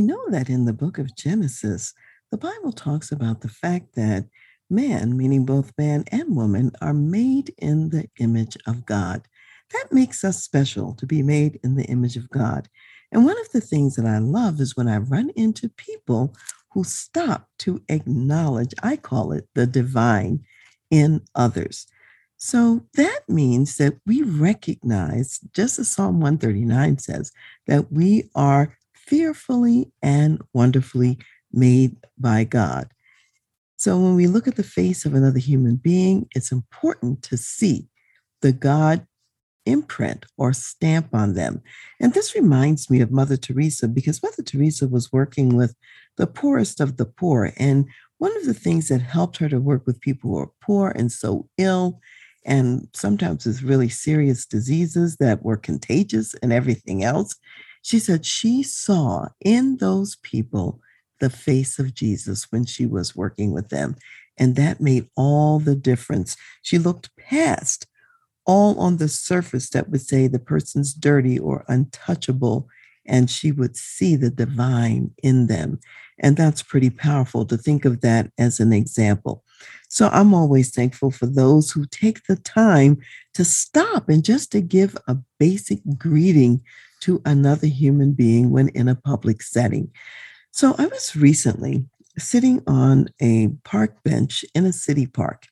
We know that in the book of Genesis, the Bible talks about the fact that man, meaning both man and woman, are made in the image of God. That makes us special to be made in the image of God. And one of the things that I love is when I run into people who stop to acknowledge, I call it the divine in others. So that means that we recognize, just as Psalm 139 says, that we are fearfully and wonderfully made by God. So when we look at the face of another human being, it's important to see the God imprint or stamp on them. And this reminds me of Mother Teresa because Mother Teresa was working with the poorest of the poor. And one of the things that helped her to work with people who are poor and so ill, and sometimes with really serious diseases that were contagious and everything else, she said she saw in those people the face of Jesus when she was working with them. And that made all the difference. She looked past all on the surface that would say the person's dirty or untouchable, and she would see the divine in them. And that's pretty powerful to think of that as an example. So I'm always thankful for those who take the time to stop and just to give a basic greeting to another human being when in a public setting. So I was recently sitting on a park bench in a city park,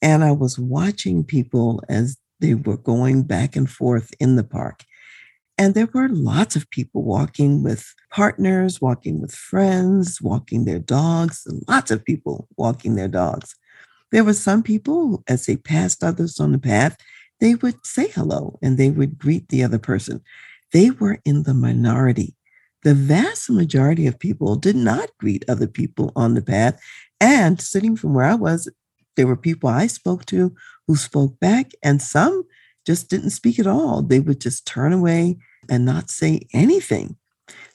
and I was watching people as they were going back and forth in the park. And there were lots of people walking with partners, walking with friends, walking their dogs, lots of people walking their dogs. There were some people, as they passed others on the path, they would say hello and they would greet the other person they were in the minority. The vast majority of people did not greet other people on the path. And sitting from where I was, there were people I spoke to who spoke back, and some just didn't speak at all. They would just turn away and not say anything.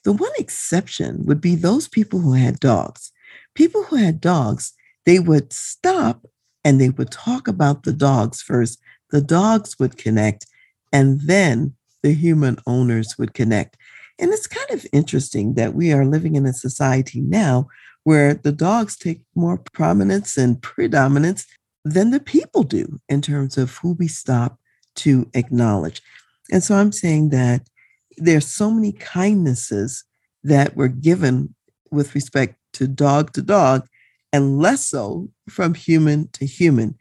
The one exception would be those people who had dogs. People who had dogs, they would stop and they would talk about the dogs first. The dogs would connect, and then the human owners would connect. And it's kind of interesting that we are living in a society now where the dogs take more prominence and predominance than the people do in terms of who we stop to acknowledge. And so I'm saying that there's so many kindnesses that were given with respect to dog to dog and less so from human to human.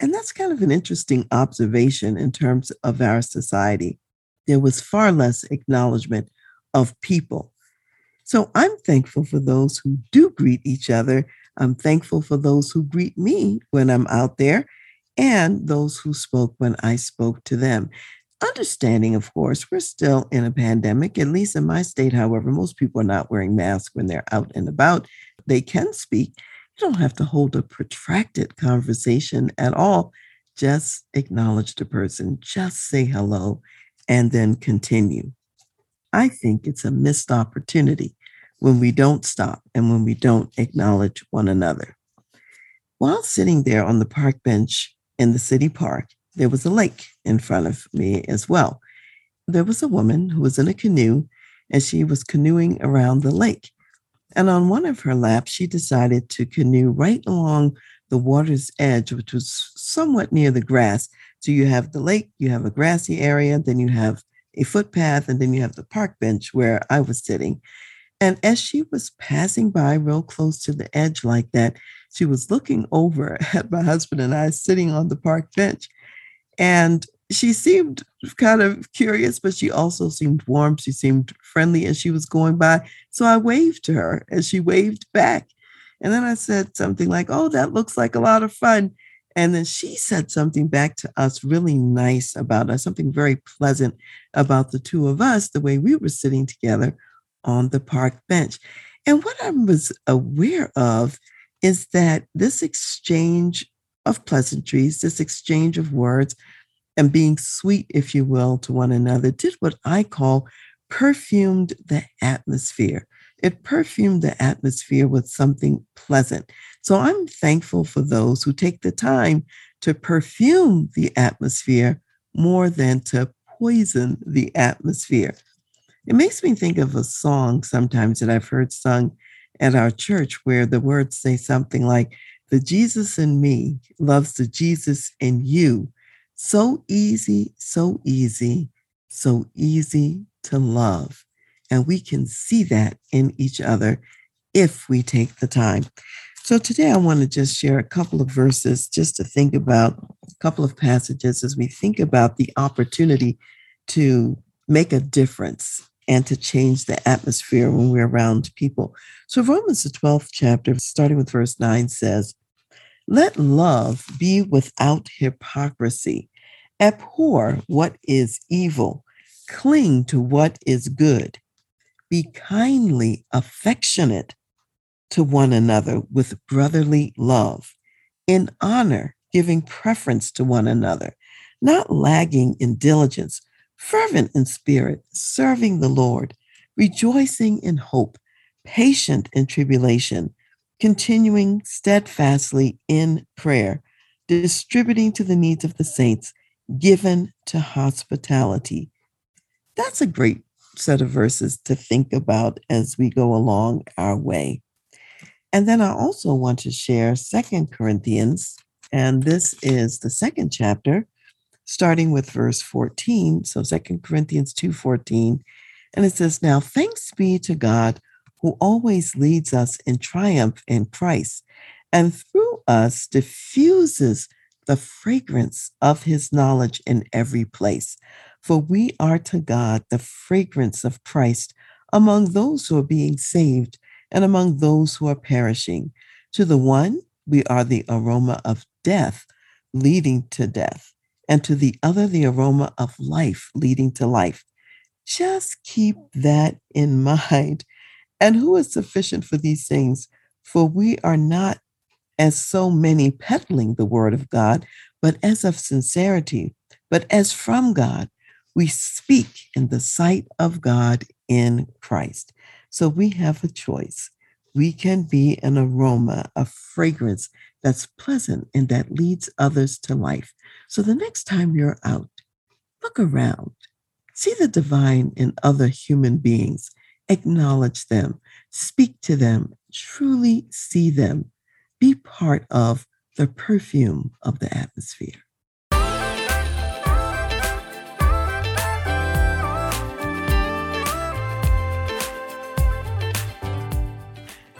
And that's kind of an interesting observation in terms of our society there was far less acknowledgement of people. So I'm thankful for those who do greet each other. I'm thankful for those who greet me when I'm out there and those who spoke when I spoke to them. Understanding, of course, we're still in a pandemic, at least in my state. However, most people are not wearing masks when they're out and about. They can speak. You don't have to hold a protracted conversation at all. Just acknowledge the person, just say hello, and then continue. I think it's a missed opportunity when we don't stop and when we don't acknowledge one another. While sitting there on the park bench in the city park, there was a lake in front of me as well. There was a woman who was in a canoe and she was canoeing around the lake. And on one of her laps, she decided to canoe right along the water's edge, which was somewhat near the grass, so you have the lake, you have a grassy area, then you have a footpath, and then you have the park bench where I was sitting. And as she was passing by real close to the edge like that, she was looking over at my husband and I sitting on the park bench. And she seemed kind of curious, but she also seemed warm. She seemed friendly as she was going by. So I waved to her and she waved back. And then I said something like, Oh, that looks like a lot of fun. And then she said something back to us really nice about us, something very pleasant about the two of us, the way we were sitting together on the park bench. And what I was aware of is that this exchange of pleasantries, this exchange of words, and being sweet, if you will, to one another, did what I call perfumed the atmosphere. It perfumed the atmosphere with something pleasant. So I'm thankful for those who take the time to perfume the atmosphere more than to poison the atmosphere. It makes me think of a song sometimes that I've heard sung at our church where the words say something like, The Jesus in me loves the Jesus in you. So easy, so easy, so easy to love. And we can see that in each other if we take the time. So today I want to just share a couple of verses just to think about a couple of passages as we think about the opportunity to make a difference and to change the atmosphere when we're around people. So Romans the 12th chapter starting with verse 9 says, "Let love be without hypocrisy. Abhor what is evil, cling to what is good. Be kindly affectionate to one another with brotherly love, in honor, giving preference to one another, not lagging in diligence, fervent in spirit, serving the Lord, rejoicing in hope, patient in tribulation, continuing steadfastly in prayer, distributing to the needs of the saints, given to hospitality. That's a great set of verses to think about as we go along our way. And then I also want to share Second Corinthians, and this is the second chapter, starting with verse 14. So Second Corinthians 2:14. And it says, Now thanks be to God who always leads us in triumph in Christ, and through us diffuses the fragrance of his knowledge in every place. For we are to God the fragrance of Christ among those who are being saved and among those who are perishing. To the one, we are the aroma of death leading to death, and to the other, the aroma of life leading to life. Just keep that in mind. And who is sufficient for these things? For we are not as so many peddling the word of God, but as of sincerity, but as from God. We speak in the sight of God in Christ. So we have a choice. We can be an aroma, a fragrance that's pleasant and that leads others to life. So the next time you're out, look around, see the divine in other human beings, acknowledge them, speak to them, truly see them, be part of the perfume of the atmosphere.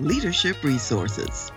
leadership resources.